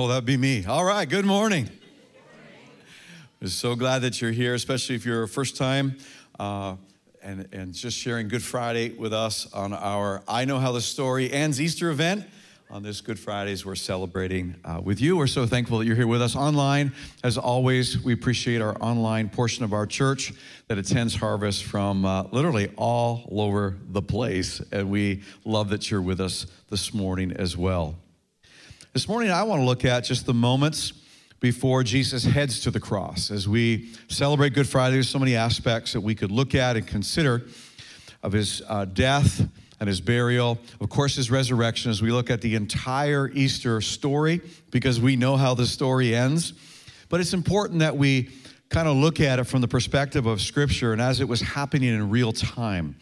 Oh, that'd be me. All right, good morning. We're so glad that you're here, especially if you're a first time uh, and, and just sharing Good Friday with us on our I Know How the Story Ends Easter event. On this Good Fridays, we're celebrating uh, with you. We're so thankful that you're here with us online. As always, we appreciate our online portion of our church that attends Harvest from uh, literally all over the place. And we love that you're with us this morning as well. This morning, I want to look at just the moments before Jesus heads to the cross. As we celebrate Good Friday, there's so many aspects that we could look at and consider of his uh, death and his burial, of course, his resurrection, as we look at the entire Easter story, because we know how the story ends. But it's important that we kind of look at it from the perspective of Scripture and as it was happening in real time.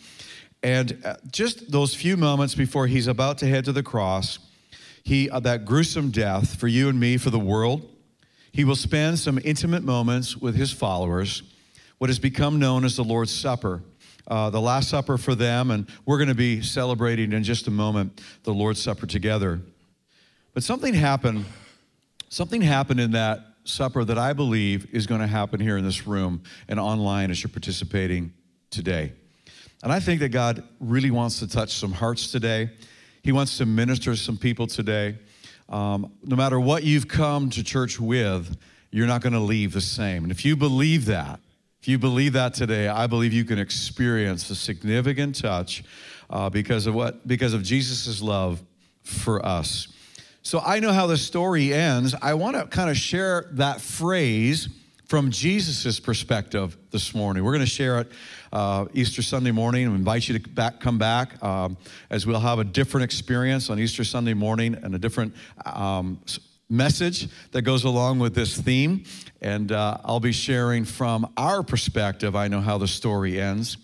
And uh, just those few moments before he's about to head to the cross, he, uh, that gruesome death for you and me, for the world, he will spend some intimate moments with his followers, what has become known as the Lord's Supper. Uh, the Last Supper for them, and we're going to be celebrating in just a moment the Lord's Supper together. But something happened, something happened in that supper that I believe is going to happen here in this room and online as you're participating today. And I think that God really wants to touch some hearts today. He wants to minister to some people today. Um, no matter what you've come to church with, you're not going to leave the same. And if you believe that, if you believe that today, I believe you can experience a significant touch uh, because of what? Because of Jesus' love for us. So I know how the story ends. I want to kind of share that phrase from Jesus' perspective this morning. We're going to share it uh, Easter Sunday morning and invite you to back, come back um, as we'll have a different experience on Easter Sunday morning and a different um, message that goes along with this theme. And uh, I'll be sharing from our perspective. I know how the story ends.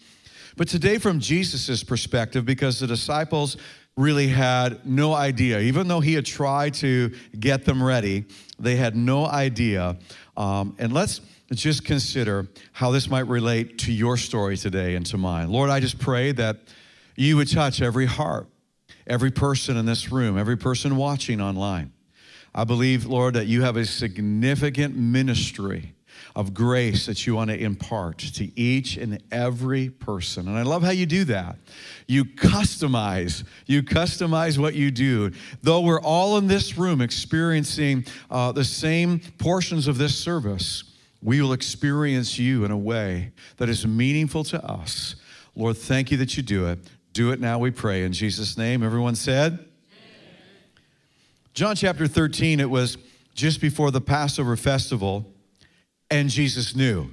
But today, from Jesus' perspective, because the disciples really had no idea. Even though he had tried to get them ready, they had no idea. Um, and let's just consider how this might relate to your story today and to mine. Lord, I just pray that you would touch every heart, every person in this room, every person watching online. I believe, Lord, that you have a significant ministry of grace that you want to impart to each and every person. And I love how you do that. You customize, you customize what you do. Though we're all in this room experiencing uh, the same portions of this service, we will experience you in a way that is meaningful to us. Lord, thank you that you do it. Do it now, we pray. In Jesus' name, everyone said, John chapter 13, it was just before the Passover festival and Jesus knew.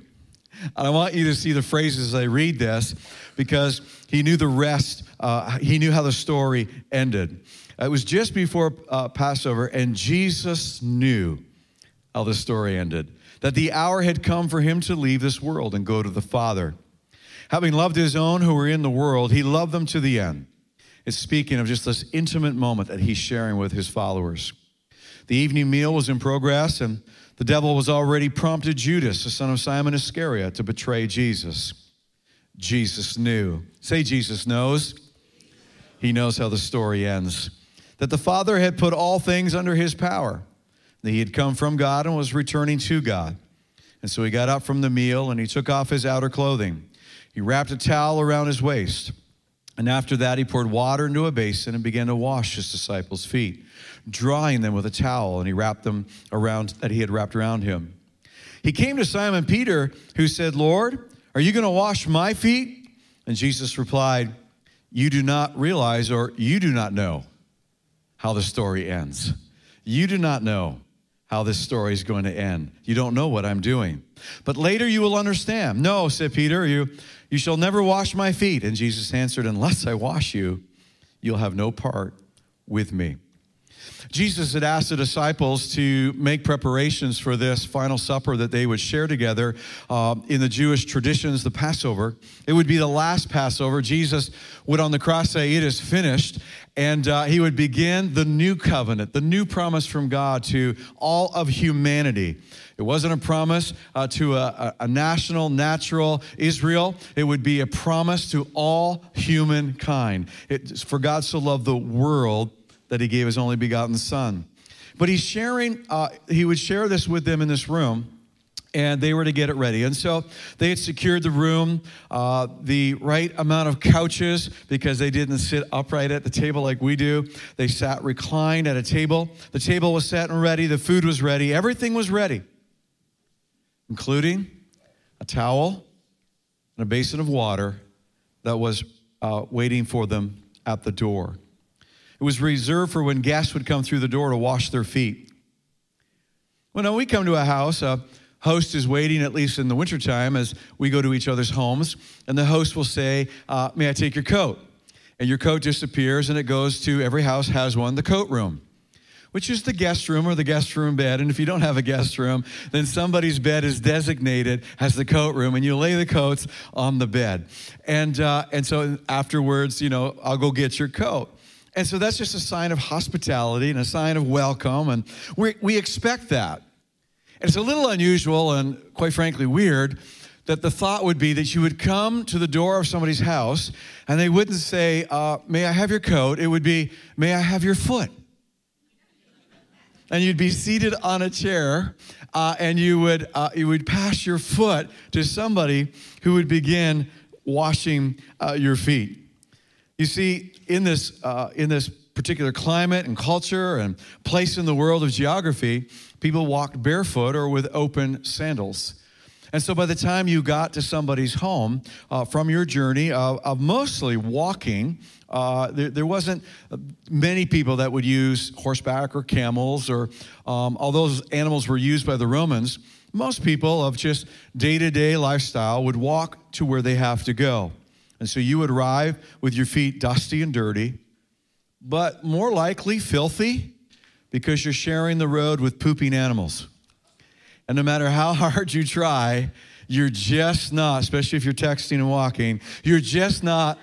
And I want you to see the phrases as I read this because he knew the rest, uh, he knew how the story ended. It was just before uh, Passover, and Jesus knew how the story ended that the hour had come for him to leave this world and go to the Father. Having loved his own who were in the world, he loved them to the end. It's speaking of just this intimate moment that he's sharing with his followers. The evening meal was in progress, and the devil was already prompted Judas, the son of Simon Iscariot, to betray Jesus. Jesus knew. Say, Jesus knows. He knows how the story ends. That the Father had put all things under his power, that he had come from God and was returning to God. And so he got up from the meal and he took off his outer clothing. He wrapped a towel around his waist. And after that, he poured water into a basin and began to wash his disciples' feet drying them with a towel, and he wrapped them around that he had wrapped around him. He came to Simon Peter, who said, Lord, are you going to wash my feet? And Jesus replied, You do not realize or you do not know how the story ends. You do not know how this story is going to end. You don't know what I'm doing. But later you will understand. No, said Peter, you, you shall never wash my feet. And Jesus answered, Unless I wash you, you'll have no part with me. Jesus had asked the disciples to make preparations for this final supper that they would share together uh, in the Jewish traditions, the Passover. It would be the last Passover. Jesus would on the cross say, It is finished. And uh, he would begin the new covenant, the new promise from God to all of humanity. It wasn't a promise uh, to a, a, national, natural Israel. It would be a promise to all humankind. It's for God so loved the world that he gave his only begotten Son. But he's sharing, uh, he would share this with them in this room and they were to get it ready. And so they had secured the room, uh, the right amount of couches because they didn't sit upright at the table like we do. They sat reclined at a table. The table was set and ready, the food was ready, everything was ready, including a towel and a basin of water that was uh, waiting for them at the door. It was reserved for when guests would come through the door to wash their feet. When we come to a house, a host is waiting, at least in the wintertime, as we go to each other's homes, and the host will say, uh, May I take your coat? And your coat disappears and it goes to every house has one, the coat room, which is the guest room or the guest room bed. And if you don't have a guest room, then somebody's bed is designated as the coat room, and you lay the coats on the bed. And, uh, and so afterwards, you know, I'll go get your coat. And so that's just a sign of hospitality and a sign of welcome. And we, we expect that. It's a little unusual and, quite frankly, weird that the thought would be that you would come to the door of somebody's house and they wouldn't say, uh, May I have your coat? It would be, May I have your foot? And you'd be seated on a chair uh, and you would, uh, you would pass your foot to somebody who would begin washing uh, your feet. You see, in this, uh, in this particular climate and culture and place in the world of geography, people walked barefoot or with open sandals. And so by the time you got to somebody's home uh, from your journey of, of mostly walking, uh, there, there, wasn't many people that would use horseback or camels, or um, although those animals were used by the Romans, most people of just day to day lifestyle would walk to where they have to go. And so you would arrive with your feet dusty and dirty, but more likely filthy because you're sharing the road with pooping animals. And no matter how hard you try, you're just not, especially if you're texting and walking, you're just not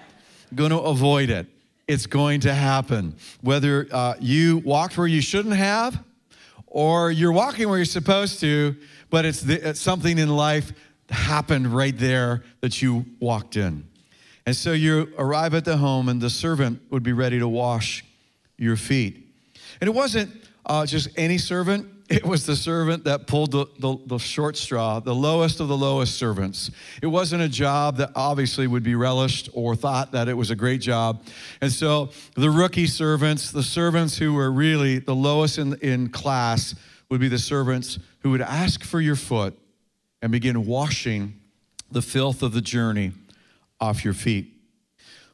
going to avoid it. It's going to happen. Whether uh, you walked where you shouldn't have, or you're walking where you're supposed to, but it's, the, it's something in life happened right there that you walked in. And so you arrive at the home, and the servant would be ready to wash your feet. And it wasn't uh, just any servant, it was the servant that pulled the, the, the, short straw, the lowest of the lowest servants. It wasn't a job that obviously would be relished or thought that it was a great job. And so the rookie servants, the servants who were really the lowest in, in class, would be the servants who would ask for your foot and begin washing the filth of the journey off your feet.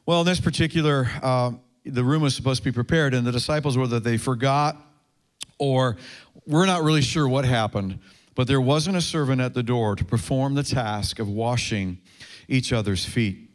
Well, in this particular uh, the room was supposed to be prepared, and the disciples, whether they forgot or we're not really sure what happened, but there wasn't a servant at the door to perform the task of washing each other's feet.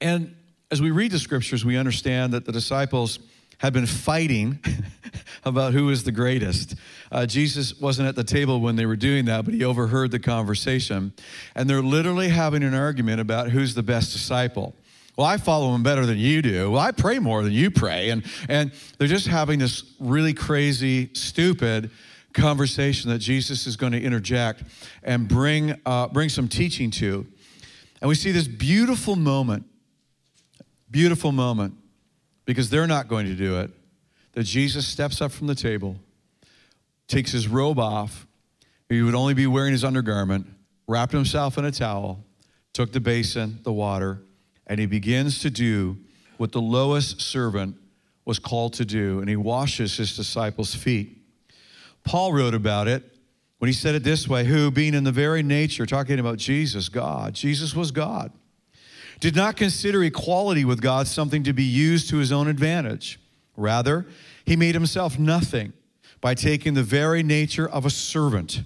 And as we read the scriptures, we understand that the disciples had been fighting about who is the greatest. Uh, Jesus wasn't at the table when they were doing that, but he overheard the conversation. And they're literally having an argument about who's the best disciple. Well, I follow him better than you do. Well, I pray more than you pray. And, and they're just having this really crazy, stupid conversation that Jesus is going to interject and bring, uh, bring some teaching to. And we see this beautiful moment, beautiful moment, because they're not going to do it, that Jesus steps up from the table, takes his robe off. He would only be wearing his undergarment, wrapped himself in a towel, took the basin, the water, and he begins to do what the lowest servant was called to do, and he washes his disciples' feet. Paul wrote about it when he said it this way who, being in the very nature, talking about Jesus, God, Jesus was God, did not consider equality with God something to be used to his own advantage. Rather, he made himself nothing by taking the very nature of a servant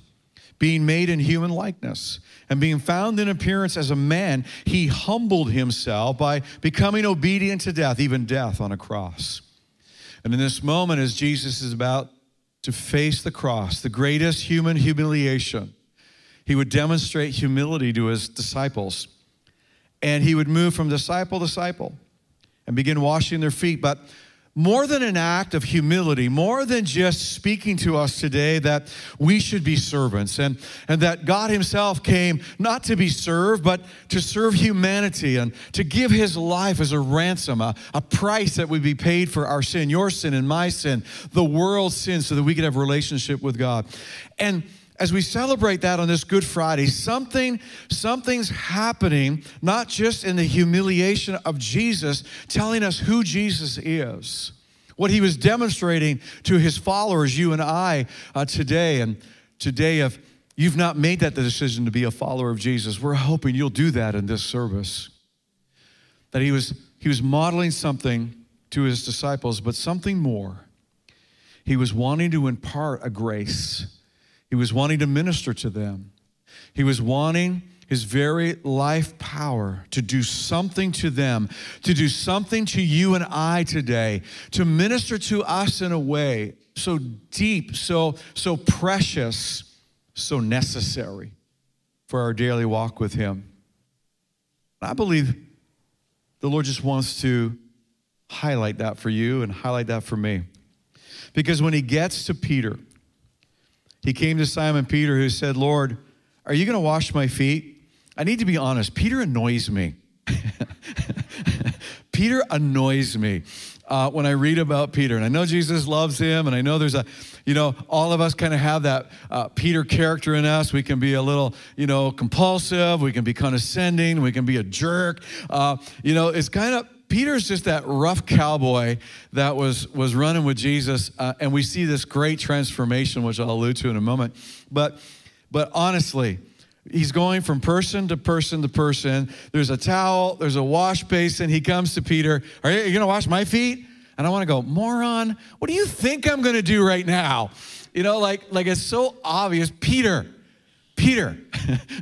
being made in human likeness and being found in appearance as a man, he humbled himself by becoming obedient to death, even death on a cross. And in this moment, as Jesus is about to face the cross, the greatest human humiliation, he would demonstrate humility to his disciples. And he would move from disciple to disciple and begin washing their feet. But more than an act of humility, more than just speaking to us today that we should be servants and, and that God Himself came not to be served, but to serve humanity and to give His life as a ransom, a, a price that would be paid for our sin, your sin and my sin, the world's sin, so that we could have relationship with God. And as we celebrate that on this Good Friday, something, something's happening, not just in the humiliation of Jesus, telling us who Jesus is, what he was demonstrating to his followers, you and I, uh, today. And today, if you've not made that decision to be a follower of Jesus, we're hoping you'll do that in this service. That he was, he was modeling something to his disciples, but something more. He was wanting to impart a grace he was wanting to minister to them. He was wanting his very life power to do something to them, to do something to you and I today, to minister to us in a way so deep, so, so precious, so necessary for our daily walk with him. I believe the Lord just wants to highlight that for you and highlight that for me. Because when he gets to Peter, he came to Simon Peter, who said, Lord, are you going to wash my feet? I need to be honest. Peter annoys me. Peter annoys me. Uh, when I read about Peter, and I know Jesus loves him, and I know there's a, you know, all of us kind of have that uh, Peter character in us. We can be a little, you know, compulsive. We can be condescending. We can be a jerk. Uh, you know, it's kind of Peter's just that rough cowboy that was, was running with Jesus, uh, and we see this great transformation, which I'll allude to in a moment. But, but honestly, he's going from person to person to person. There's a towel, there's a wash basin. He comes to Peter, Are you, you going to wash my feet? And I want to go, Moron, what do you think I'm going to do right now? You know, like, like it's so obvious. Peter, Peter,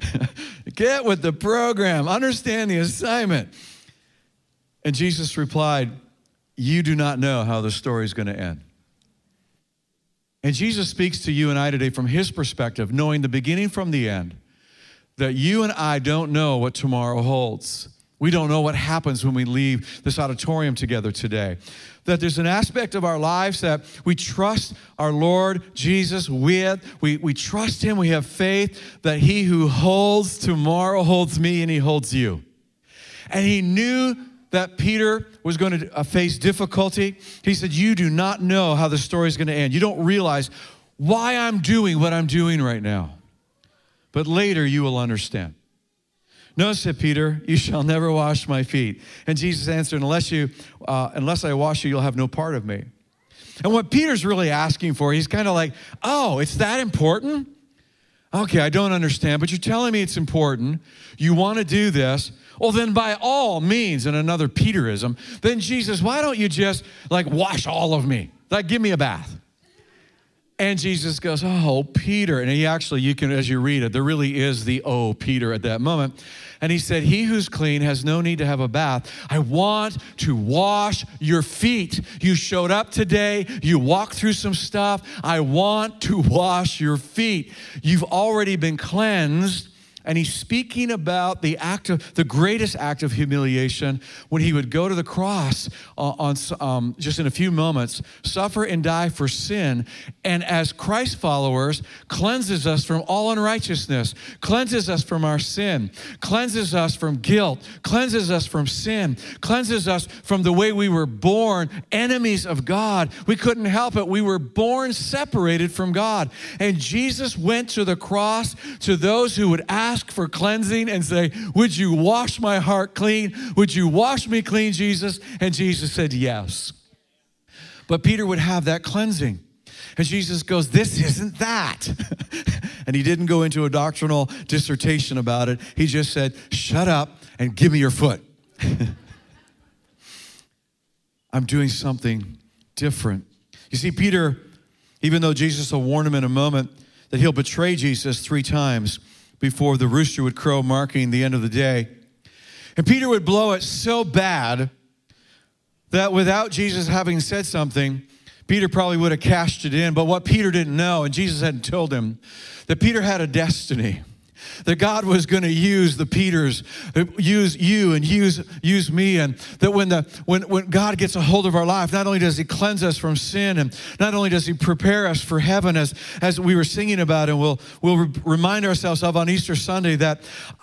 get with the program, understand the assignment. And Jesus replied, You do not know how the story is going to end. And Jesus speaks to you and I today from his perspective, knowing the beginning from the end, that you and I don't know what tomorrow holds. We don't know what happens when we leave this auditorium together today. That there's an aspect of our lives that we trust our Lord Jesus with. We, we trust Him. We have faith that He who holds tomorrow holds me and He holds you. And He knew that Peter was going to uh, face difficulty, he said, You do not know how the story is going to end. You don't realize why I'm doing what I'm doing right now. But later you will understand. No, said Peter, you shall never wash my feet. And Jesus answered, Unless, you, uh, unless I wash you, you'll have no part of me. And what Peter's really asking for, he's kind of like, Oh, it's that important? Okay, I don't understand, but you're telling me it's important. You want to do this. Well, then by all means, in another Peterism, then Jesus, why don't you just like wash all of me? Like, give me a bath. And Jesus goes, Oh, Peter. And he actually, you can, as you read it, there really is the oh, Peter at that moment. And he said, He who's clean has no need to have a bath. I want to wash your feet. You showed up today, you walked through some stuff. I want to wash your feet. You've already been cleansed and he's speaking about the act of the greatest act of humiliation when he would go to the cross uh, on um, just in a few moments, suffer and die for sin, and as Christ followers, cleanses us from all unrighteousness, cleanses us from our sin, cleanses us from guilt, cleanses us from sin, cleanses us from the way we were born, enemies of God. We couldn't help it. We were born separated from God, and Jesus went to the cross to those who would ask ask for cleansing and say, Would you wash my heart clean? Would you wash me clean, Jesus? And Jesus said, Yes. But Peter would have that cleansing. And Jesus goes, This isn't that. and he didn't go into a doctrinal dissertation about it. He just said, Shut up and give me your foot. I'm doing something different. You see, Peter, even though Jesus will warn him in a moment that he'll betray Jesus three times, before the rooster would crow, marking the end of the day. And Peter would blow it so bad that without Jesus having said something, Peter probably would have cashed it in. But what Peter didn't know, and Jesus hadn't told him, that Peter had a destiny. That God was going to use the Peters, use you and use use me, and that when the when when God gets a hold of our life, not only does He cleanse us from sin, and not only does He prepare us for heaven, as as we were singing about, and we'll we'll re- remind ourselves of on Easter Sunday that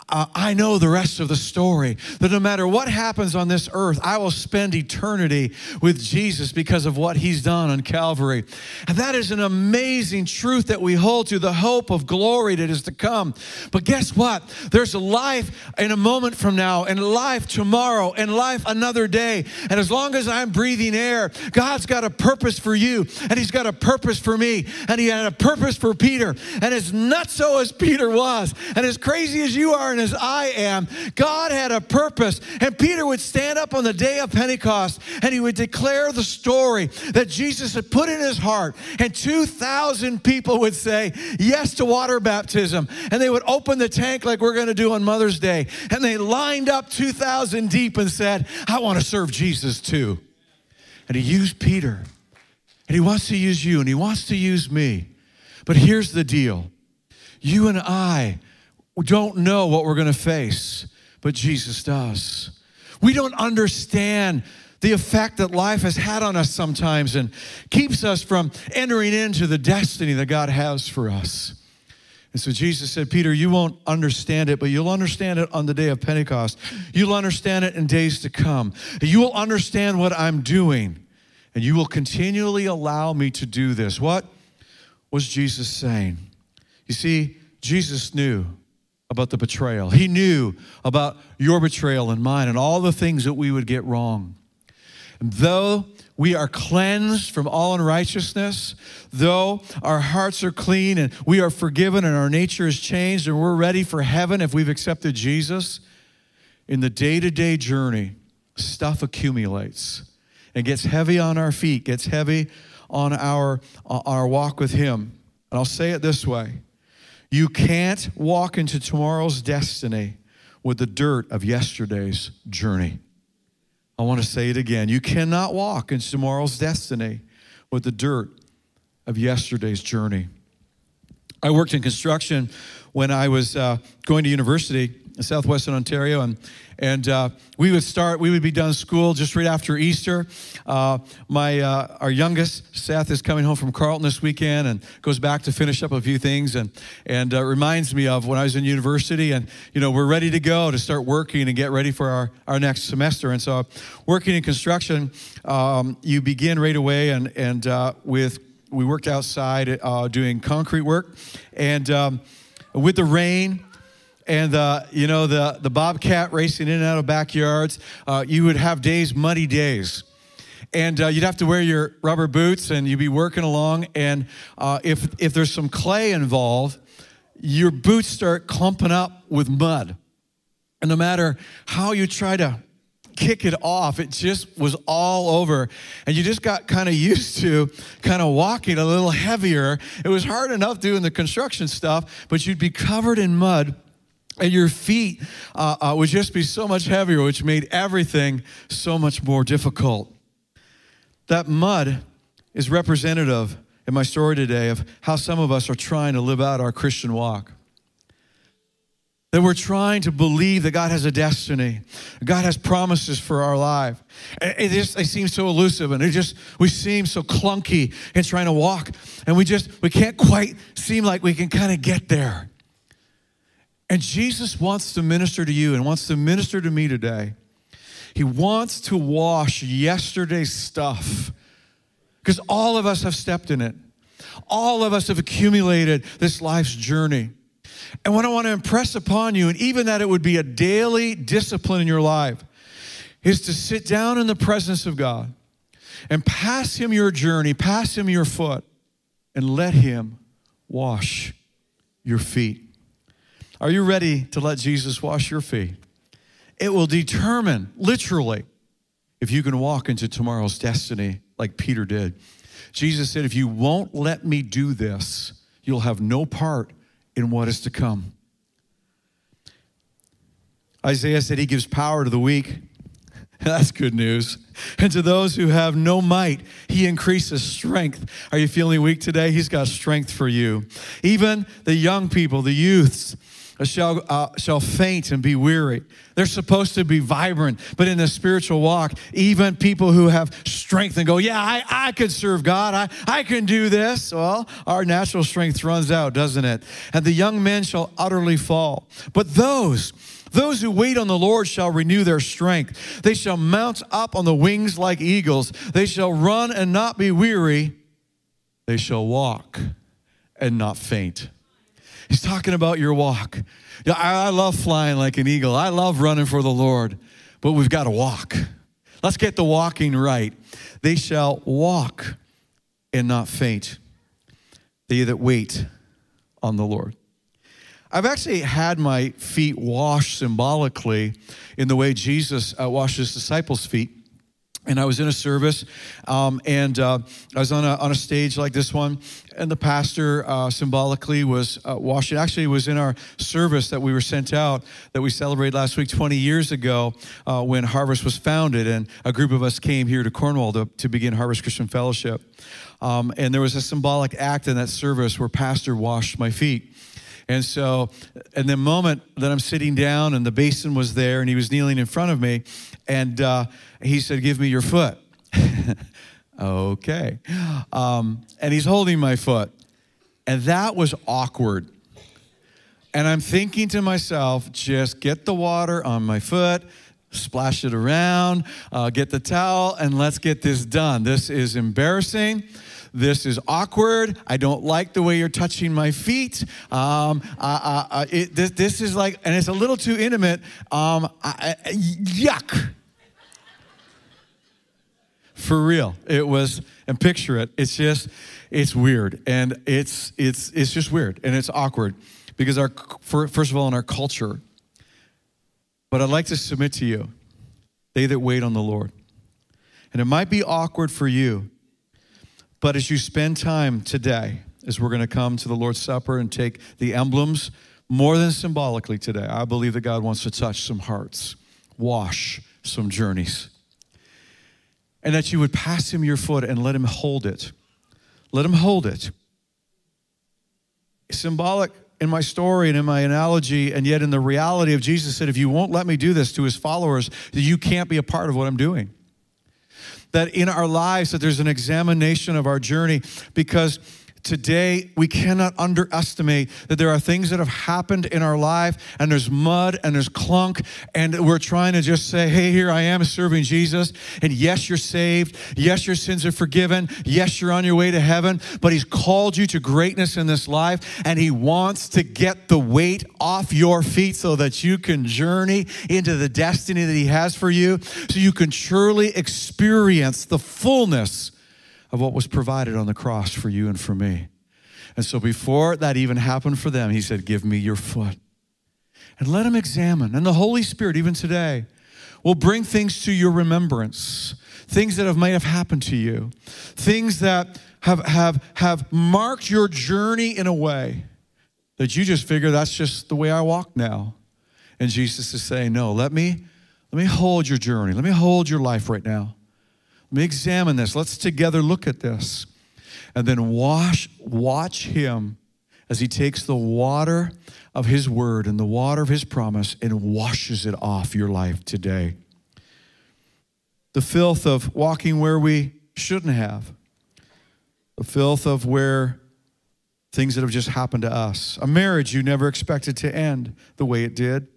uh, I know the rest of the story. That no matter what happens on this earth, I will spend eternity with Jesus because of what He's done on Calvary, and that is an amazing truth that we hold to the hope of glory that is to come. But guess what? There's life in a moment from now, and life tomorrow, and life another day. And as long as I'm breathing air, God's got a purpose for you, and He's got a purpose for me, and He had a purpose for Peter. And as nutso as Peter was, and as crazy as you are and as I am, God had a purpose. And Peter would stand up on the day of Pentecost and he would declare the story that Jesus had put in his heart. And 2,000 people would say yes to water baptism. And they would open the tank like we're going to do on Mother's Day. And they lined up 2,000 deep and said, I want to serve Jesus too. And he used Peter. And he wants to use you and he wants to use me. But here's the deal you and I don't know what we're going to face, but Jesus does. We don't understand the effect that life has had on us sometimes and keeps us from entering into the destiny that God has for us. And so Jesus said, Peter, you won't understand it, but you'll understand it on the day of Pentecost. You'll understand it in days to come. You will understand what I'm doing, and you will continually allow me to do this. What was Jesus saying? You see, Jesus knew about the betrayal. He knew about your betrayal and mine and all the things that we would get wrong. And though we are cleansed from all unrighteousness, though our hearts are clean and we are forgiven and our nature is changed and we're ready for heaven if we've accepted Jesus, in the day to day journey, stuff accumulates and gets heavy on our feet, gets heavy on our, on our walk with Him. And I'll say it this way you can't walk into tomorrow's destiny with the dirt of yesterday's journey. I want to say it again. You cannot walk into tomorrow's destiny with the dirt of yesterday's journey. I worked in construction when I was uh, going to university in southwestern Ontario, and and uh, we would start. We would be done school just right after Easter. Uh, my uh, our youngest Seth is coming home from Carleton this weekend and goes back to finish up a few things, and and uh, reminds me of when I was in university. And you know we're ready to go to start working and get ready for our our next semester. And so, working in construction, um, you begin right away, and and uh, with we worked outside uh, doing concrete work, and um, with the rain and uh, you know the, the bobcat racing in and out of backyards uh, you would have days muddy days. And uh, you'd have to wear your rubber boots and you'd be working along. And uh, if, if there's some clay involved your boots start clumping up with mud. And no matter how you try to kick it off it just was all over. And you just got kind of used to kind of walking a little heavier. It was hard enough doing the construction stuff but you'd be covered in mud and your feet uh, uh, would just be so much heavier, which made everything so much more difficult. That mud is representative in my story today of how some of us are trying to live out our Christian walk. That we're trying to believe that God has a destiny, God has promises for our life. It just seems so elusive, and it just we seem so clunky in trying to walk, and we just we can't quite seem like we can kind of get there. And Jesus wants to minister to you and wants to minister to me today. He wants to wash yesterday's stuff because all of us have stepped in it. All of us have accumulated this life's journey. And what I want to impress upon you, and even that it would be a daily discipline in your life, is to sit down in the presence of God and pass Him your journey, pass Him your foot, and let Him wash your feet. Are you ready to let Jesus wash your feet? It will determine, literally, if you can walk into tomorrow's destiny like Peter did. Jesus said, If you won't let me do this, you'll have no part in what is to come. Isaiah said he gives power to the weak. That's good news. And to those who have no might, he increases strength. Are you feeling weak today? He's got strength for you. Even the young people, the youths, shall, uh, shall faint and be weary. They're supposed to be vibrant, but in the spiritual walk, even people who have strength and go, Yeah, I, I could serve God, I, I can do this. Well, our natural strength runs out, doesn't it? And the young men shall utterly fall. But those, those who wait on the Lord shall renew their strength. They shall mount up on the wings like eagles. They shall run and not be weary. They shall walk and not faint. He's talking about your walk. Yeah, I, I love flying like an eagle. I love running for the Lord, but we've got to walk. Let's get the walking right. They shall walk and not faint. They that wait on the Lord. I've actually had my feet washed symbolically in the way Jesus uh, washed his disciples' feet and I was in a service, um, and uh, I was on a, on a stage like this one, and the pastor uh, symbolically was uh, washing. Actually, was in our service that we were sent out that we celebrated last week, 20 years ago, uh, when Harvest was founded, and a group of us came here to Cornwall to, to begin Harvest Christian Fellowship. Um, and there was a symbolic act in that service where pastor washed my feet. And so, in the moment that I'm sitting down and the basin was there and he was kneeling in front of me, and uh, he said, Give me your foot. okay. Um, and he's holding my foot. And that was awkward. And I'm thinking to myself, just get the water on my foot, splash it around, uh, get the towel, and let's get this done. This is embarrassing. This is awkward. I don't like the way you're touching my feet. Um, uh, uh, it, this, this, is like, and it's a little too intimate. Um, yuck. For real. It was, and picture it. It's just, it's weird. And it's, it's, it's just weird. And it's awkward because our, first of all, in our culture, but I'd like to submit to you, they that wait on the Lord. And it might be awkward for you but as you spend time today, as we're going to come to the Lord's Supper and take the emblems, more than symbolically today, I believe that God wants to touch some hearts, wash some journeys. And that you would pass him your foot and let him hold it. Let him hold it. Symbolic in my story and in my analogy, and yet in the reality of Jesus said, if you won't let me do this to his followers, you can't be a part of what I'm doing that in our lives that there's an examination of our journey because today we cannot underestimate that there are things that have happened in our life and there's mud and there's clunk and we're trying to just say hey here i am serving jesus and yes you're saved. Yes your sins are forgiven. Yes you're on your way to heaven. But he's called you to greatness in this life and he wants to get the weight off your feet so that you can journey into the destiny that he has for you so you can truly experience the fullness of what was provided on the cross for you and for me. And so before that even happened for them, he said, Give me your foot. And let him examine. And the Holy Spirit, even today, will bring things to your remembrance, things that have, might have happened to you, things that have, have, have marked your journey in a way that you just figure that's just the way I walk now. And Jesus is saying, No, let me, let me hold your journey. Let me hold your life right now. Let me examine this. Let's together look at this. And then wash, watch him as he takes the water of his word and the water of his promise and washes it off your life today. The filth of walking where we shouldn't have, the filth of where things that have just happened to us, a marriage you never expected to end the way it did,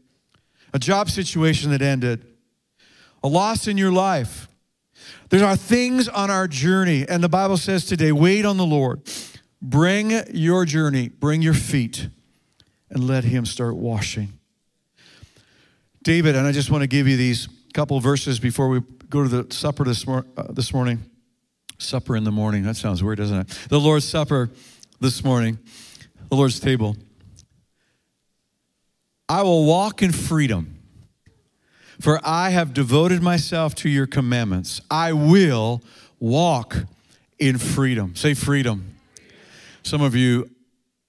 a job situation that ended, a loss in your life there are things on our journey, and the Bible says today wait on the Lord. Bring your journey, bring your feet, and let Him start washing. David, and I just want to give you these couple verses before we go to the supper this, mor- uh, this morning. Supper in the morning. That sounds weird, doesn't it? The Lord's Supper this morning, the Lord's table. I will walk in freedom for I have devoted myself to your commandments. I will walk in freedom. Say freedom. Some of you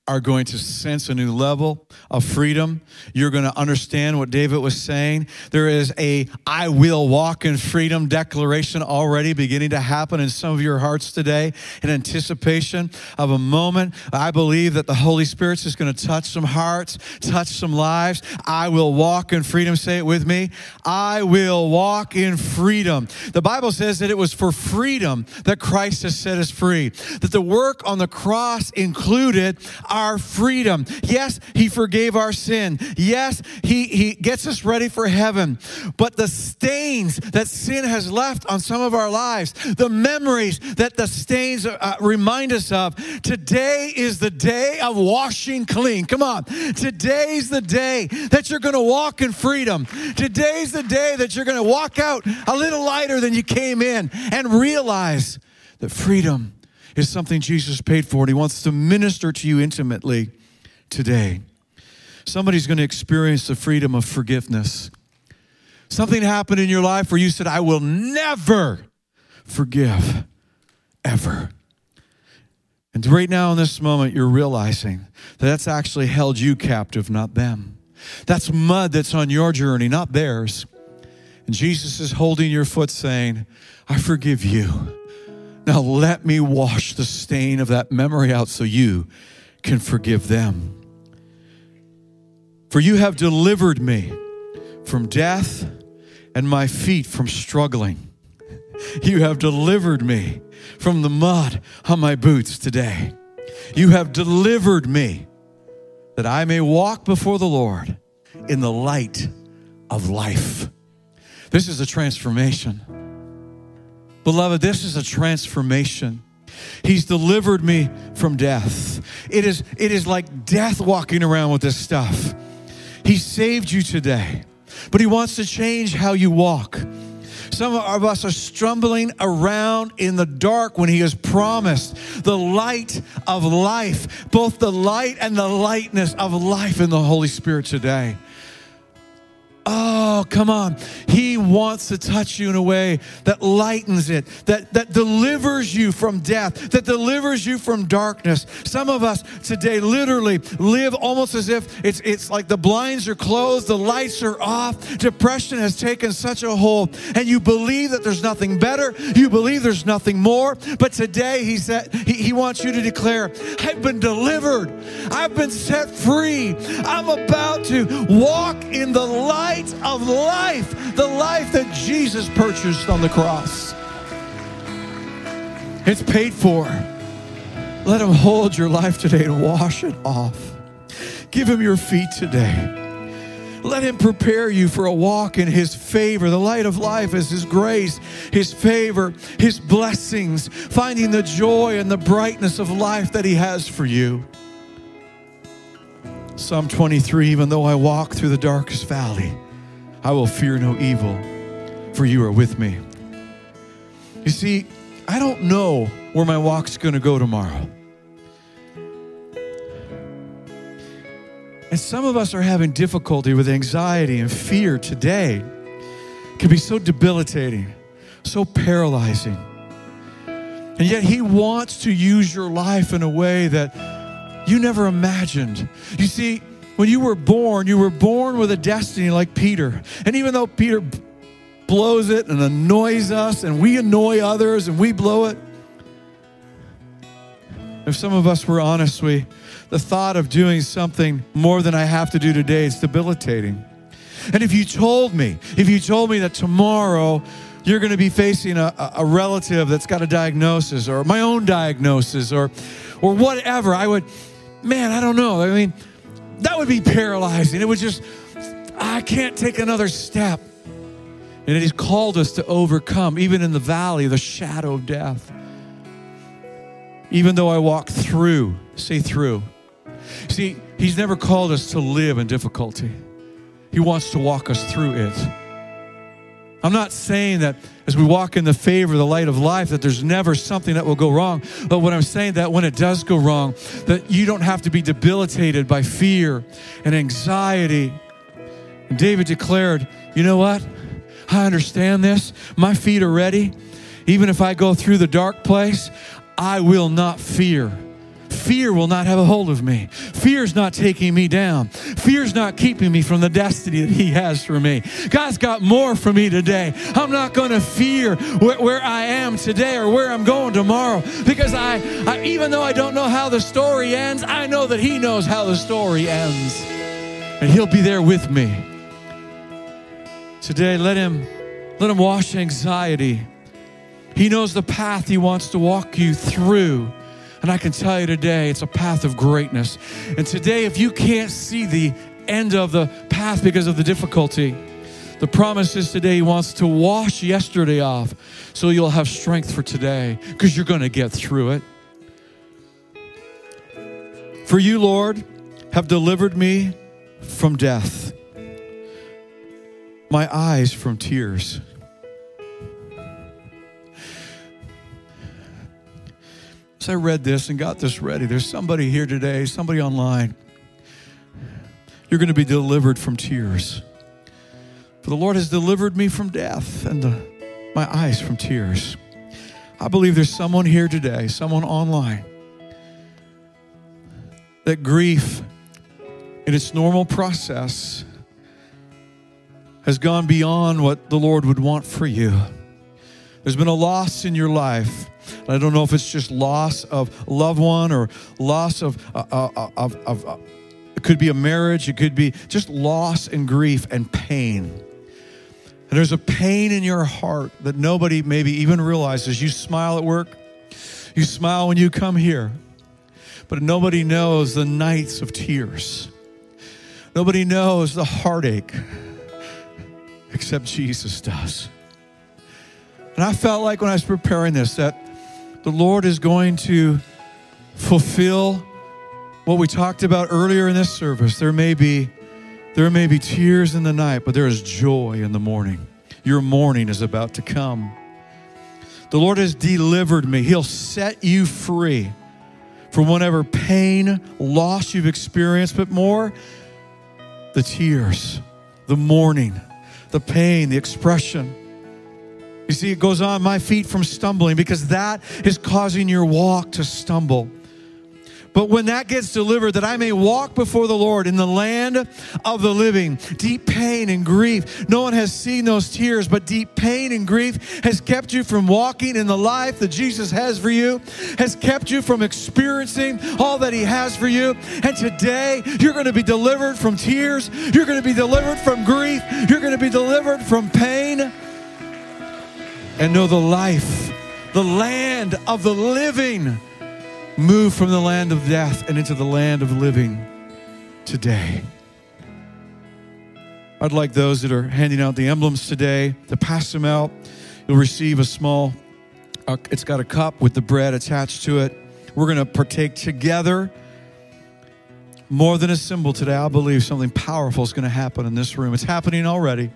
are going to sense a new level of freedom. You're going to understand what David was saying. There is a I will walk in freedom declaration already beginning to happen in some of your hearts today in anticipation of a moment. I believe that the Holy Spirit is going to touch some hearts, touch some lives. I will walk in freedom. Say it with me. I will walk in freedom. The Bible says that it was for freedom that Christ has set us free, that the work on the cross included our freedom. Yes, He forgave our sin. Yes, He, he gets us ready for heaven. But the stains that sin has left on some of our lives, the memories that the stains uh, remind us of, today is the day of washing clean. Come on. Today's the day that you're going to walk in freedom. Today's the day that you're going to walk out a little lighter than you came in and realize that freedom is something Jesus paid for, and He wants to minister to you intimately today. Somebody's going to experience the freedom of forgiveness. Something happened in your life where you said, I will never forgive, ever. And right now, in this moment, you're realizing that that's actually held you captive, not them. That's mud that's on your journey, not theirs. And Jesus is holding your foot, saying, I forgive you. Now let me wash the stain of that memory out so you can forgive them. For you have delivered me from death and my feet from struggling. You have delivered me from the mud on my boots today. You have delivered me that I may walk before the Lord in the light of life. This is a transformation. Beloved, this is a transformation. He's delivered me from death. It is, it is like death walking around with this stuff. He saved you today, but He wants to change how you walk. Some of us are stumbling around in the dark when He has promised the light of life, both the light and the lightness of life in the Holy Spirit today. Oh, come on. He wants to touch you in a way that lightens it, that, that delivers you from death, that delivers you from darkness. Some of us today literally live almost as if it's, it's like the blinds are closed, the lights are off, depression has taken such a hold, and you believe that there's nothing better, you believe there's nothing more. But today, he said, he, he wants you to declare, I've been delivered, I've been set free, I'm about to walk in the light light of life, the life that Jesus purchased on the cross. It's paid for. Let Him hold your life today and wash it off. Give Him your feet today. Let Him prepare you for a walk in His favor. The light of life is His grace, His favor, His blessings, finding the joy and the brightness of life that He has for you. Psalm 23 Even though I walk through the darkest valley, I will fear no evil, for you are with me. You see, I don't know where my walk's going to go tomorrow. And some of us are having difficulty with anxiety and fear today. It can be so debilitating, so paralyzing. And yet, He wants to use your life in a way that you never imagined. You see, when you were born, you were born with a destiny like Peter. And even though Peter blows it and annoys us, and we annoy others and we blow it, if some of us were honest, we the thought of doing something more than I have to do today is debilitating. And if you told me, if you told me that tomorrow you're going to be facing a, a relative that's got a diagnosis or my own diagnosis or or whatever, I would, man, I don't know. I mean, that would be paralyzing. It would just, I can't take another step. And He's called us to overcome, even in the valley, the shadow of death. Even though I walk through, say through. See, He's never called us to live in difficulty, He wants to walk us through it. I'm not saying that as we walk in the favor, the light of life, that there's never something that will go wrong. But what I'm saying that when it does go wrong, that you don't have to be debilitated by fear and anxiety. And David declared, you know what? I understand this. My feet are ready. Even if I go through the dark place, I will not fear. Fear will not have a hold of me. Fear's not taking me down. Fear's not keeping me from the destiny that He has for me. God's got more for me today. I'm not going to fear where, where, I am today or where I'm going tomorrow because I, I, even though I don't know how the story ends, I know that He knows how the story ends. And He'll be there with me. Today, let Him, let Him wash anxiety. He knows the path He wants to walk you through. And I can tell you today, it's a path of greatness. And today, if you can't see the end of the path because of the difficulty, the promise is today He wants to wash yesterday off so you'll have strength for today because you're going to get through it. For you, Lord, have delivered me from death, my eyes from tears. I read this and got this ready, there's somebody here today, somebody online. You're going to be delivered from tears. For the Lord has delivered me from death and the, my eyes from tears. I believe there's someone here today, someone online, that grief in its normal process has gone beyond what the Lord would want for you. There's been a loss in your life I don't know if it's just loss of loved one or loss of, uh, uh, uh of, of uh, it could be a marriage, it could be just loss and grief and pain. And there's a pain in your heart that nobody maybe even realizes. You smile at work, you smile when you come here, but nobody knows the nights of tears. Nobody knows the heartache except Jesus does. And I felt like when I was preparing this that the Lord is going to fulfill what we talked about earlier in this service. There may be there may be tears in the night, but there is joy in the morning. Your morning is about to come. The Lord has delivered me. He'll set you free from whatever pain, loss you've experienced, but more the tears, the mourning, the pain, the expression you see, it goes on my feet from stumbling because that is causing your walk to stumble. But when that gets delivered, that I may walk before the Lord in the land of the living, deep pain and grief. No one has seen those tears, but deep pain and grief has kept you from walking in the life that Jesus has for you, has kept you from experiencing all that He has for you. And today, you're going to be delivered from tears, you're going to be delivered from grief, you're going to be delivered from pain and know the life, the land of the living. Move from the land of death and into the land of living today. I'd like those that are handing out the emblems today to pass them out. You'll receive a small, uh, it's got a cup with the bread attached to it. We're going to partake together. More than a symbol today, I believe something powerful is going to happen in this room. It's happening already.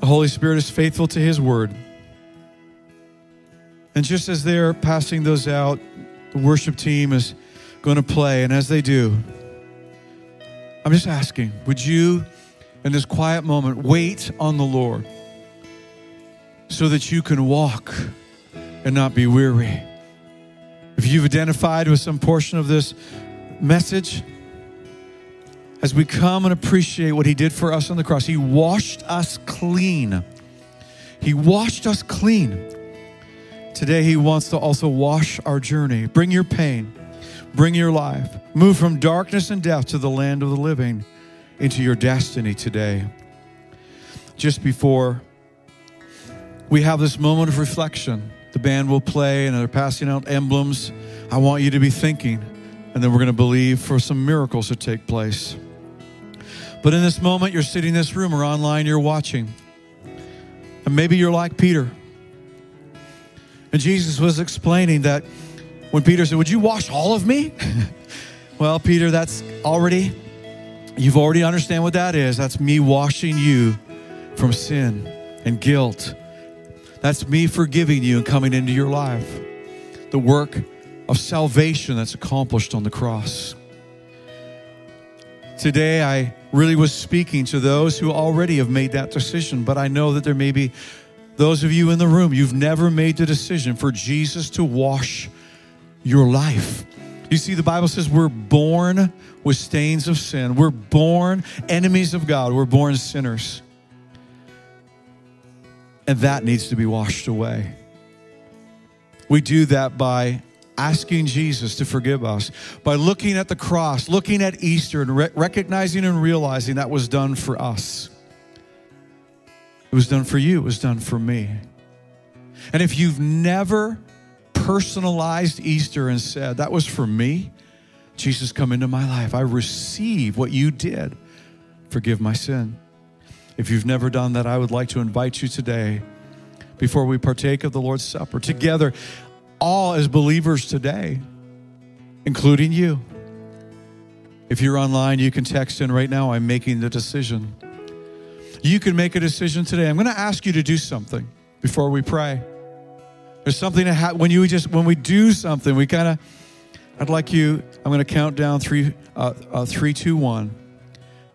The Holy Spirit is faithful to His word. And just as they're passing those out, the worship team is going to play. And as they do, I'm just asking, would you, in this quiet moment, wait on the Lord so that you can walk and not be weary? If you've identified with some portion of this message, as we come and appreciate what He did for us on the cross, He washed us clean. He washed us clean. Today, He wants to also wash our journey. Bring your pain, bring your life. Move from darkness and death to the land of the living into your destiny today. Just before we have this moment of reflection, the band will play and they're passing out emblems. I want you to be thinking, and then we're going to believe for some miracles to take place. But in this moment, you're sitting in this room or online, you're watching. And maybe you're like Peter. And Jesus was explaining that when Peter said, Would you wash all of me? well, Peter, that's already, you've already understand what that is. That's me washing you from sin and guilt. That's me forgiving you and coming into your life. The work of salvation that's accomplished on the cross. Today, I really was speaking to those who already have made that decision, but I know that there may be those of you in the room, you've never made the decision for Jesus to wash your life. You see, the Bible says we're born with stains of sin. We're born enemies of God. We're born sinners. And that needs to be washed away. We do that by asking Jesus to forgive us, by looking at the cross, looking at Easter, and re- recognizing and realizing that was done for us. It was done for you, it was done for me. And if you've never personalized Easter and said, That was for me, Jesus, come into my life, I receive what you did, forgive my sin. If you've never done that, I would like to invite you today before we partake of the Lord's Supper together, all as believers today, including you. If you're online, you can text in right now. I'm making the decision. You can make a decision today. I'm going to ask you to do something before we pray. There's something that ha- when you just when we do something, we kind of. I'd like you. I'm going to count down three, uh, uh, three, two, one.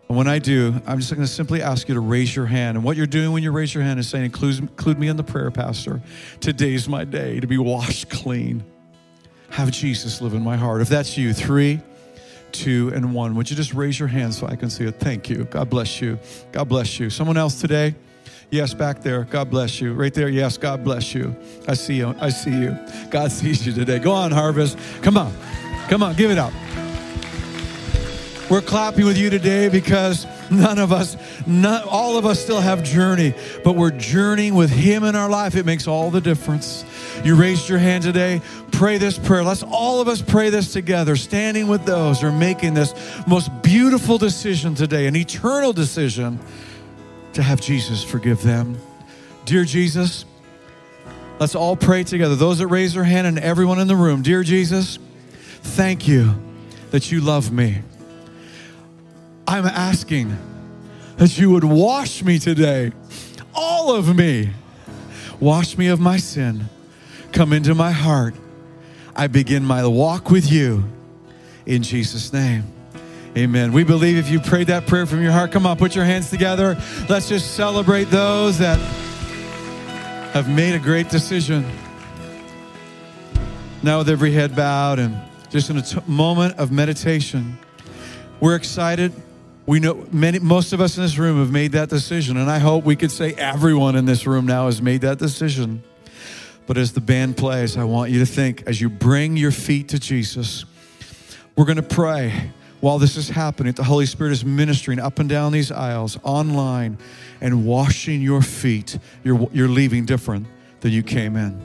And when I do, I'm just going to simply ask you to raise your hand. And what you're doing when you raise your hand is saying, include, include me in the prayer, Pastor. Today's my day to be washed clean. Have Jesus live in my heart. If that's you, three, two, and one. Would you just raise your hand so I can see it? Thank you. God bless you. God bless you. Someone else today? Yes, back there. God bless you. Right there. Yes, God bless you. I see you. I see you. God sees you today. Go on, Harvest. Come on. Come on. Give it up. We're clapping with you today because none of us, not, all of us still have journey, but we're journeying with Him in our life. It makes all the difference. You raised your hand today. Pray this prayer. Let's all of us pray this together, standing with those who are making this most beautiful decision today, an eternal decision to have Jesus forgive them. Dear Jesus, let's all pray together. Those that raise their hand and everyone in the room. Dear Jesus, thank you that you love me. I'm asking that you would wash me today, all of me. Wash me of my sin. Come into my heart. I begin my walk with you in Jesus' name. Amen. We believe if you prayed that prayer from your heart, come on, put your hands together. Let's just celebrate those that have made a great decision. Now, with every head bowed and just in a t- moment of meditation, we're excited we know many, most of us in this room have made that decision, and I hope we could say everyone in this room now has made that decision. But as the band plays, I want you to think as you bring your feet to Jesus, we're going to pray while this is happening. The Holy Spirit is ministering up and down these aisles, online, and washing your feet. You're, you're leaving different than you came in.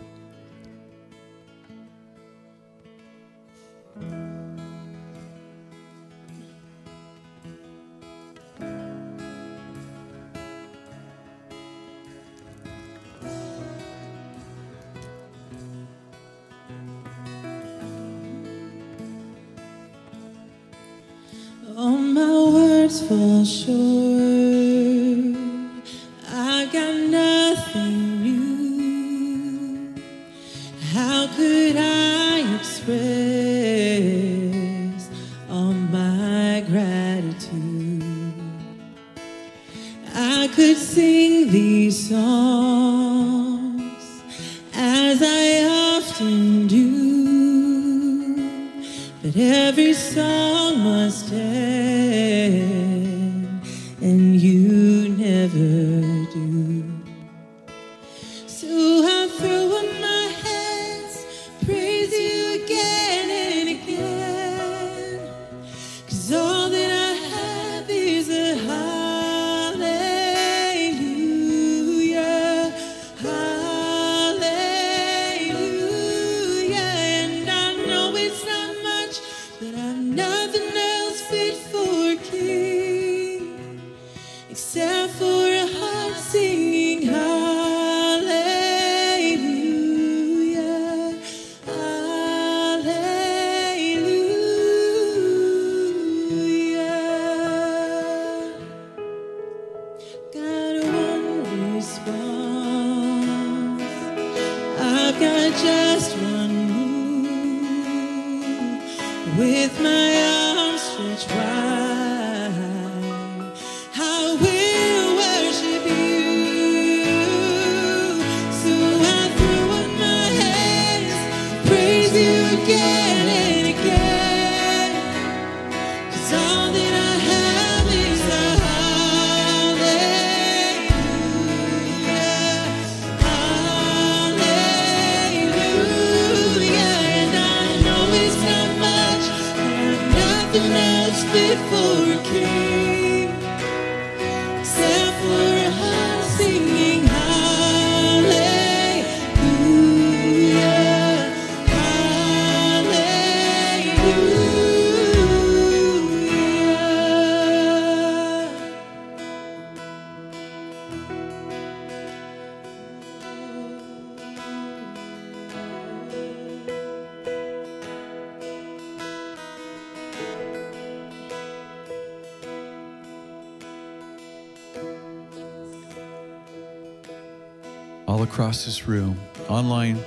This room, online.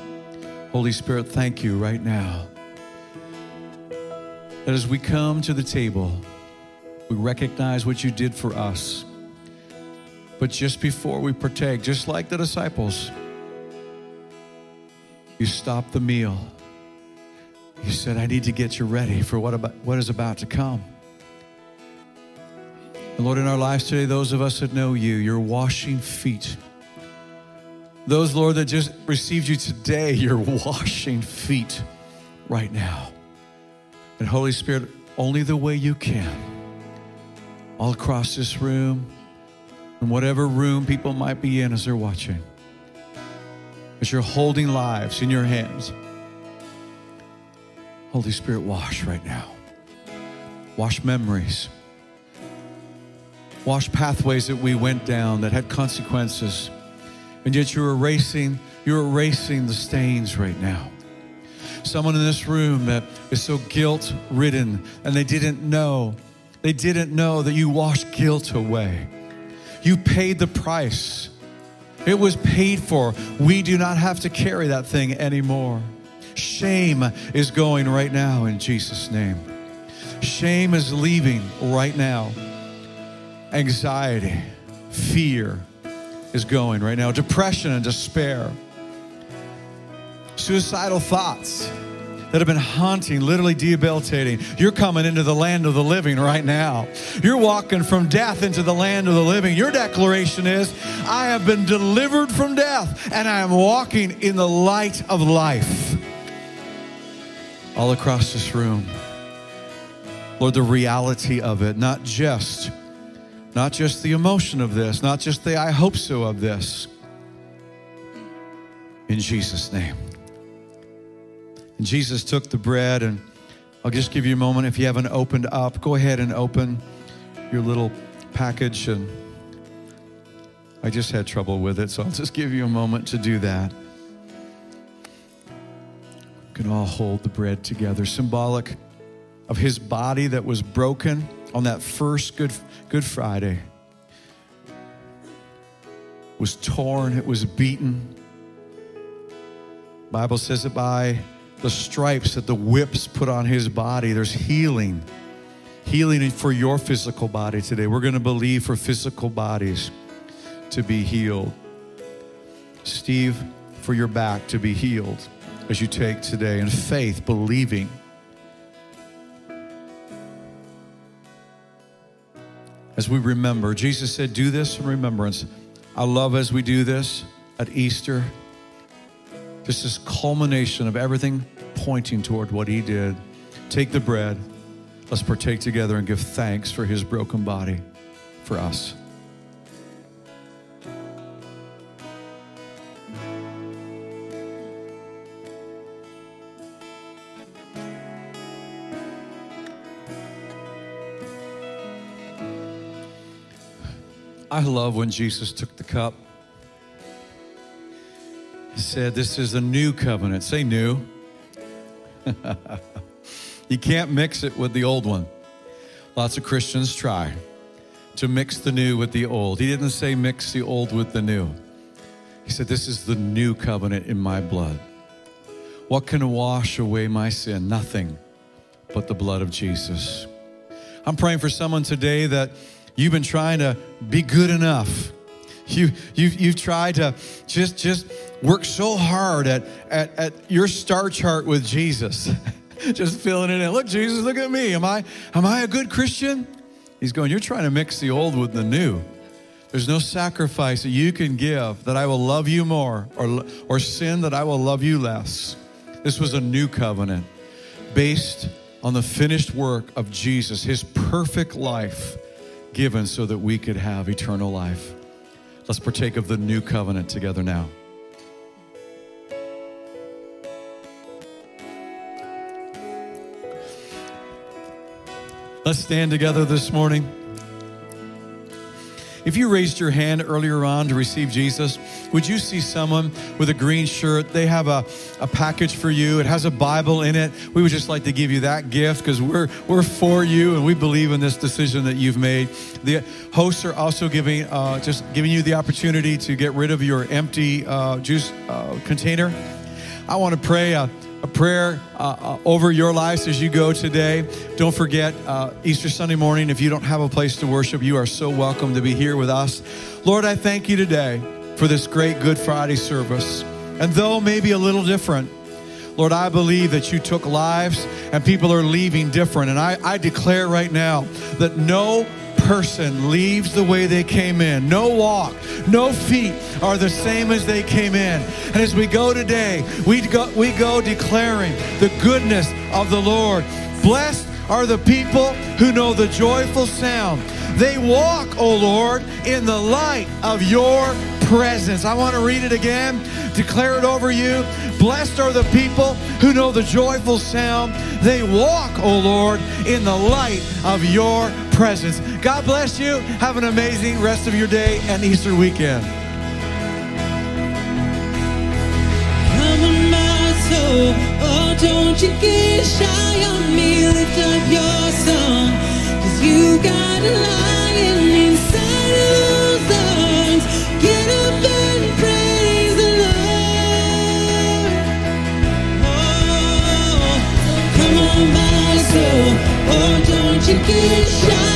Holy Spirit, thank you right now. That as we come to the table, we recognize what you did for us. But just before we partake, just like the disciples, you stopped the meal. You said, I need to get you ready for what, about, what is about to come. And Lord, in our lives today, those of us that know you, you're washing feet. Those, Lord, that just received you today, you're washing feet right now. And Holy Spirit, only the way you can, all across this room, and whatever room people might be in as they're watching, as you're holding lives in your hands. Holy Spirit, wash right now. Wash memories. Wash pathways that we went down that had consequences. And yet you're erasing, you're erasing the stains right now. Someone in this room that is so guilt ridden and they didn't know, they didn't know that you washed guilt away. You paid the price. It was paid for. We do not have to carry that thing anymore. Shame is going right now in Jesus' name. Shame is leaving right now. Anxiety, fear is going right now. Depression and despair. Suicidal thoughts that have been haunting, literally debilitating. You're coming into the land of the living right now. You're walking from death into the land of the living. Your declaration is, I have been delivered from death and I am walking in the light of life. All across this room. Lord, the reality of it, not just not just the emotion of this, not just the I hope so of this. In Jesus' name. And Jesus took the bread, and I'll just give you a moment. If you haven't opened up, go ahead and open your little package. And I just had trouble with it, so I'll just give you a moment to do that. We can all hold the bread together, symbolic of his body that was broken on that first Good, Good Friday. Was torn, it was beaten. Bible says that by the stripes that the whips put on his body, there's healing. Healing for your physical body today. We're going to believe for physical bodies to be healed. Steve, for your back to be healed as you take today in faith, believing. As we remember, Jesus said, Do this in remembrance. I love as we do this at Easter, this culmination of everything pointing toward what He did. Take the bread. Let's partake together and give thanks for His broken body for us. I love when Jesus took the cup. He said, This is a new covenant. Say new. you can't mix it with the old one. Lots of Christians try to mix the new with the old. He didn't say mix the old with the new. He said, This is the new covenant in my blood. What can wash away my sin? Nothing but the blood of Jesus. I'm praying for someone today that you've been trying to be good enough. You, you've, you've tried to just, just work so hard at, at, at your star chart with Jesus, just filling it in. Look, Jesus, look at me. Am I, am I a good Christian? He's going, You're trying to mix the old with the new. There's no sacrifice that you can give that I will love you more, or, or sin that I will love you less. This was a new covenant based on the finished work of Jesus, his perfect life given so that we could have eternal life. Let's partake of the new covenant together now. Let's stand together this morning. If you raised your hand earlier on to receive Jesus, would you see someone with a green shirt? They have a, a package for you. It has a Bible in it. We would just like to give you that gift because we're, we're for you and we believe in this decision that you've made. The hosts are also giving, uh, just giving you the opportunity to get rid of your empty uh, juice uh, container. I want to pray. A prayer uh, uh, over your lives as you go today. Don't forget uh, Easter Sunday morning. If you don't have a place to worship, you are so welcome to be here with us. Lord, I thank you today for this great Good Friday service. And though maybe a little different, Lord, I believe that you took lives and people are leaving different. And I, I declare right now that no person leaves the way they came in. No walk, no feet are the same as they came in. And as we go today, we go, we go declaring the goodness of the Lord. Blessed are the people who know the joyful sound. They walk, O Lord, in the light of your presence. I want to read it again, declare it over you. Blessed are the people who know the joyful sound. They walk, O Lord, in the light of your presence. God bless you. Have an amazing rest of your day and Easter weekend. Oh, don't you get shy on me. Lift up your song. Cause you got a lion inside lungs. Get up and praise the Lord. Oh, come on, my soul. Oh, don't you get shy